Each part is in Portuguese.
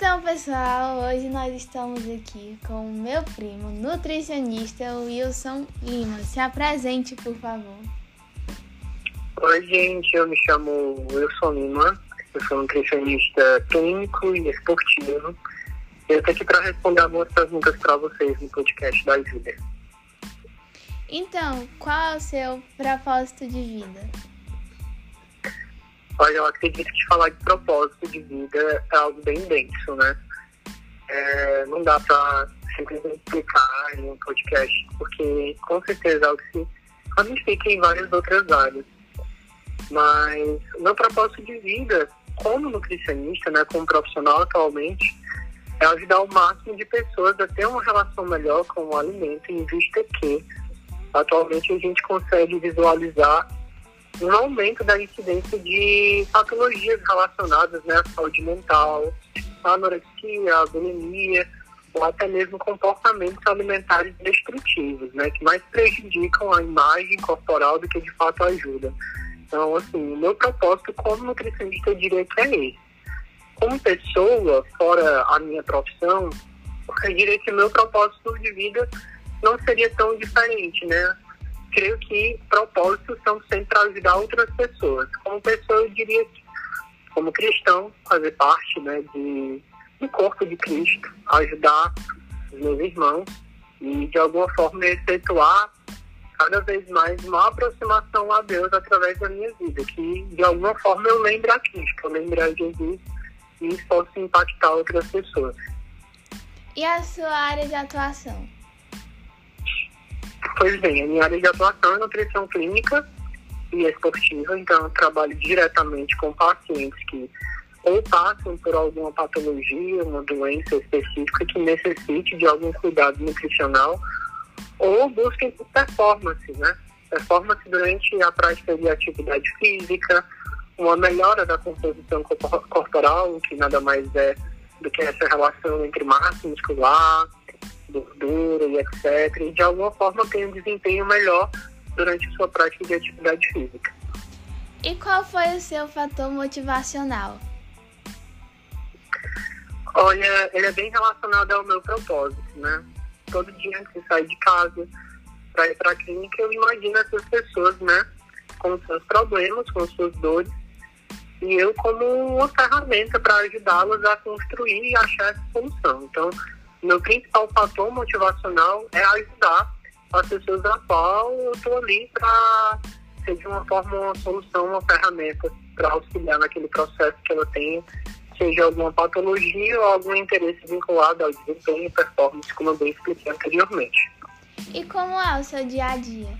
Então, pessoal, hoje nós estamos aqui com o meu primo, nutricionista Wilson Lima. Se apresente, por favor. Oi, gente, eu me chamo Wilson Lima, eu sou nutricionista clínico e esportivo. Eu estou aqui para responder algumas perguntas para vocês no podcast da Vida. Então, qual é o seu propósito de vida? Olha, eu acredito que falar de propósito de vida é algo bem denso, né? É, não dá para simplesmente explicar em um podcast, porque com certeza é algo que se ramifica em várias outras áreas. Mas o meu propósito de vida, como nutricionista, né, como profissional atualmente, é ajudar o máximo de pessoas a ter uma relação melhor com o alimento, em vista que atualmente a gente consegue visualizar um aumento da incidência de patologias relacionadas né, à saúde mental, anorexia, bulimia, ou até mesmo comportamentos alimentares destrutivos, né, que mais prejudicam a imagem corporal do que de fato ajudam. Então, assim, o meu propósito como nutricionista eu diria que é esse. Como pessoa, fora a minha profissão, eu diria que meu propósito de vida não seria tão diferente, né? Creio que propósitos são sempre para ajudar outras pessoas. Como pessoa, eu diria que, como cristão, fazer parte né, de, do corpo de Cristo, ajudar os meus irmãos e, de alguma forma, efetuar cada vez mais uma aproximação a Deus através da minha vida, que, de alguma forma, eu lembre a Cristo, eu lembre a Jesus e possa impactar outras pessoas. E a sua área de atuação? Pois bem, a minha área de atuação é nutrição clínica e esportiva, então eu trabalho diretamente com pacientes que ou passam por alguma patologia, uma doença específica que necessite de algum cuidado nutricional, ou busquem performance, né? Performance durante a prática de atividade física, uma melhora da composição corporal, que nada mais é do que essa relação entre massa muscular, gordura e etc. E de alguma forma tem um desempenho melhor durante a sua prática de atividade física. E qual foi o seu fator motivacional? Olha, ele é bem relacionado ao meu propósito, né? Todo dia que sai de casa para ir para a clínica, eu imagino essas pessoas, né? Com seus problemas, com suas dores, e eu como uma ferramenta para ajudá-las a construir e achar essa solução. Então, meu principal fator motivacional é ajudar as pessoas a qual eu estou ali para ser de uma forma uma solução, uma ferramenta para auxiliar naquele processo que ela tem, seja alguma patologia ou algum interesse vinculado ao desempenho e performance, como eu bem expliquei anteriormente. E como é o seu dia a dia?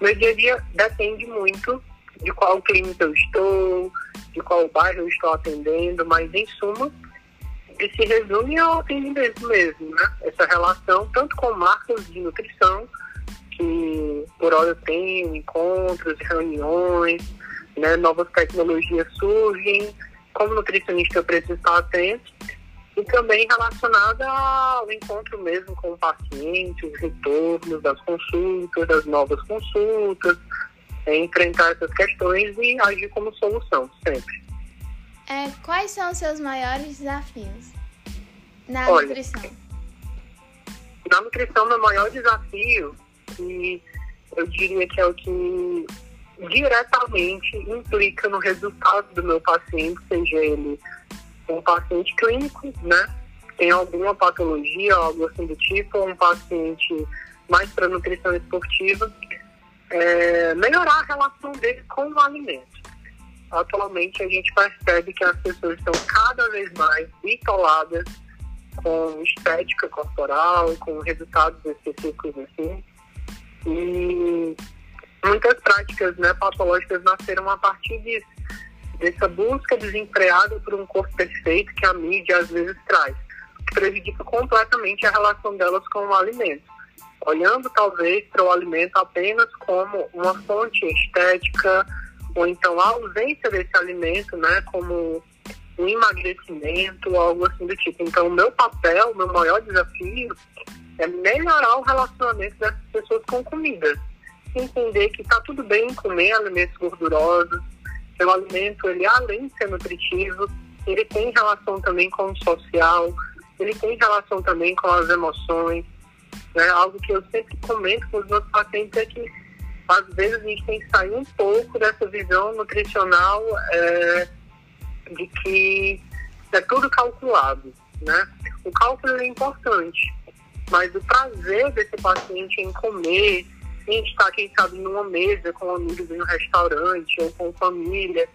Meu dia a dia depende muito de qual clínica eu estou, de qual bairro eu estou atendendo, mas em suma, e se resume ao atendimento mesmo, né? Essa relação tanto com marcas de nutrição, que por hora tem encontros, reuniões, né? novas tecnologias surgem, como nutricionista eu preciso estar atento, e também relacionada ao encontro mesmo com o paciente, os retornos das consultas, das novas consultas, é, enfrentar essas questões e agir como solução, sempre. É, quais são os seus maiores desafios na Olha, nutrição? Na nutrição, meu maior desafio, e eu diria que é o que diretamente implica no resultado do meu paciente, seja ele um paciente clínico, né? Tem alguma patologia, algo assim do tipo, ou um paciente mais para nutrição esportiva, é melhorar a relação dele com o alimento atualmente a gente percebe que as pessoas estão cada vez mais isoladas com estética corporal, com resultados específicos assim. E muitas práticas né, patológicas nasceram a partir disso, dessa busca desenfreada por um corpo perfeito que a mídia às vezes traz, que prejudica completamente a relação delas com o alimento. Olhando talvez para o alimento apenas como uma fonte estética, ou então a ausência desse alimento, né, como um emagrecimento, algo assim do tipo. Então, o meu papel, o meu maior desafio é melhorar o relacionamento dessas pessoas com comida. Entender que está tudo bem comer alimentos gordurosos, que o alimento, ele além de ser nutritivo, ele tem relação também com o social, ele tem relação também com as emoções. Né? Algo que eu sempre comento com os meus pacientes é que às vezes a gente tem que sair um pouco dessa visão nutricional é, de que é tudo calculado, né? O cálculo é importante, mas o prazer desse paciente em comer, em estar, quem sabe, numa mesa com amigos em um restaurante ou com família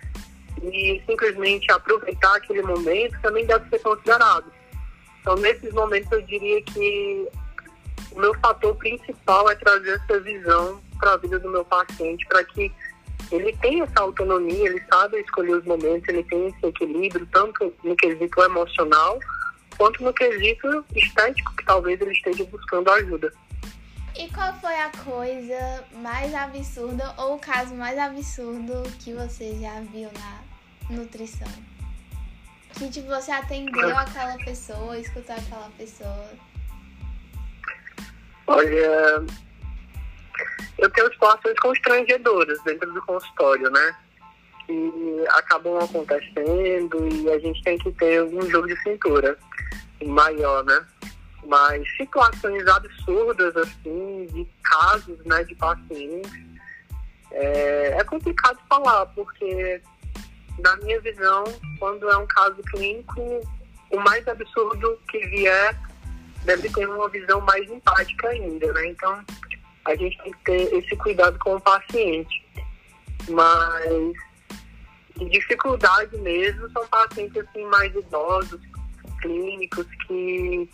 e simplesmente aproveitar aquele momento também deve ser considerado. Então, nesses momentos, eu diria que o meu fator principal é trazer essa visão para a vida do meu paciente, para que ele tenha essa autonomia, ele sabe escolher os momentos, ele tem esse equilíbrio, tanto no quesito emocional, quanto no quesito estético, que talvez ele esteja buscando ajuda. E qual foi a coisa mais absurda ou o caso mais absurdo que você já viu na nutrição? Que tipo, você atendeu aquela pessoa, escutou aquela pessoa? Olha, eu tenho situações constrangedoras dentro do consultório, né? Que acabam acontecendo e a gente tem que ter um jogo de cintura maior, né? Mas situações absurdas, assim, de casos, né, de pacientes, é, é complicado falar, porque, na minha visão, quando é um caso clínico, o mais absurdo que vier deve ter uma visão mais empática ainda, né? Então, a gente tem que ter esse cuidado com o paciente. Mas de dificuldade mesmo são pacientes assim mais idosos, clínicos que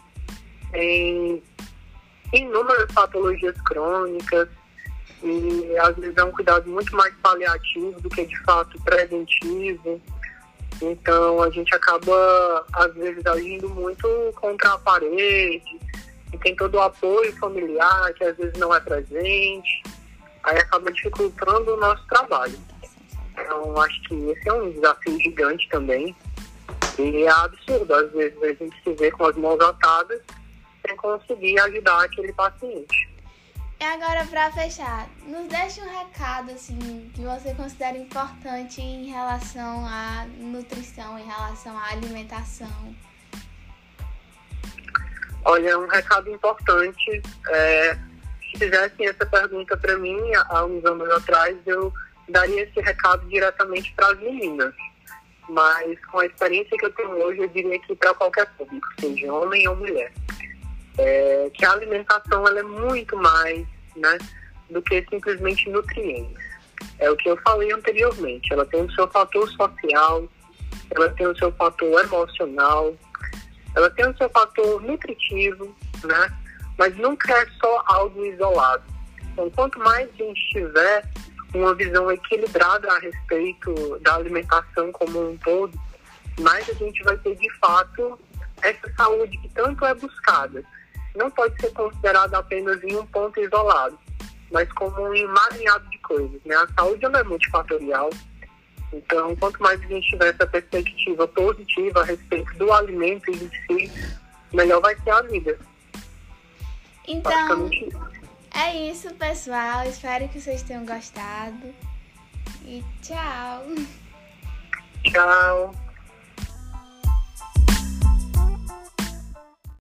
têm inúmeras patologias crônicas e às vezes é um cuidado muito mais paliativo do que de fato preventivo. Então a gente acaba às vezes agindo muito contra a parede, e tem todo o apoio familiar que às vezes não é presente, aí acaba dificultando o nosso trabalho. Então, acho que esse é um desafio gigante também. E é absurdo, às vezes, a gente se vê com as mãos atadas sem conseguir ajudar aquele paciente. E agora, para fechar, nos deixe um recado assim que você considera importante em relação à nutrição, em relação à alimentação. Olha, um recado importante. É, se fizessem essa pergunta para mim há uns anos atrás, eu daria esse recado diretamente para as meninas. Mas com a experiência que eu tenho hoje, eu diria que para qualquer público, seja homem ou mulher. É, que a alimentação ela é muito mais né, do que simplesmente nutrientes. É o que eu falei anteriormente. Ela tem o seu fator social, ela tem o seu fator emocional, ela tem o seu fator nutritivo, né? Mas nunca é só algo isolado. Então, quanto mais a gente tiver uma visão equilibrada a respeito da alimentação como um todo, mais a gente vai ter de fato essa saúde que tanto é buscada. Não pode ser considerada apenas em um ponto isolado, mas como um emaranhado de coisas. Né? A saúde não é multifatorial, então, quanto mais a gente tiver essa perspectiva positiva a respeito do alimento em si, melhor vai ser a vida. Então, é isso, pessoal. Espero que vocês tenham gostado. E tchau. Tchau.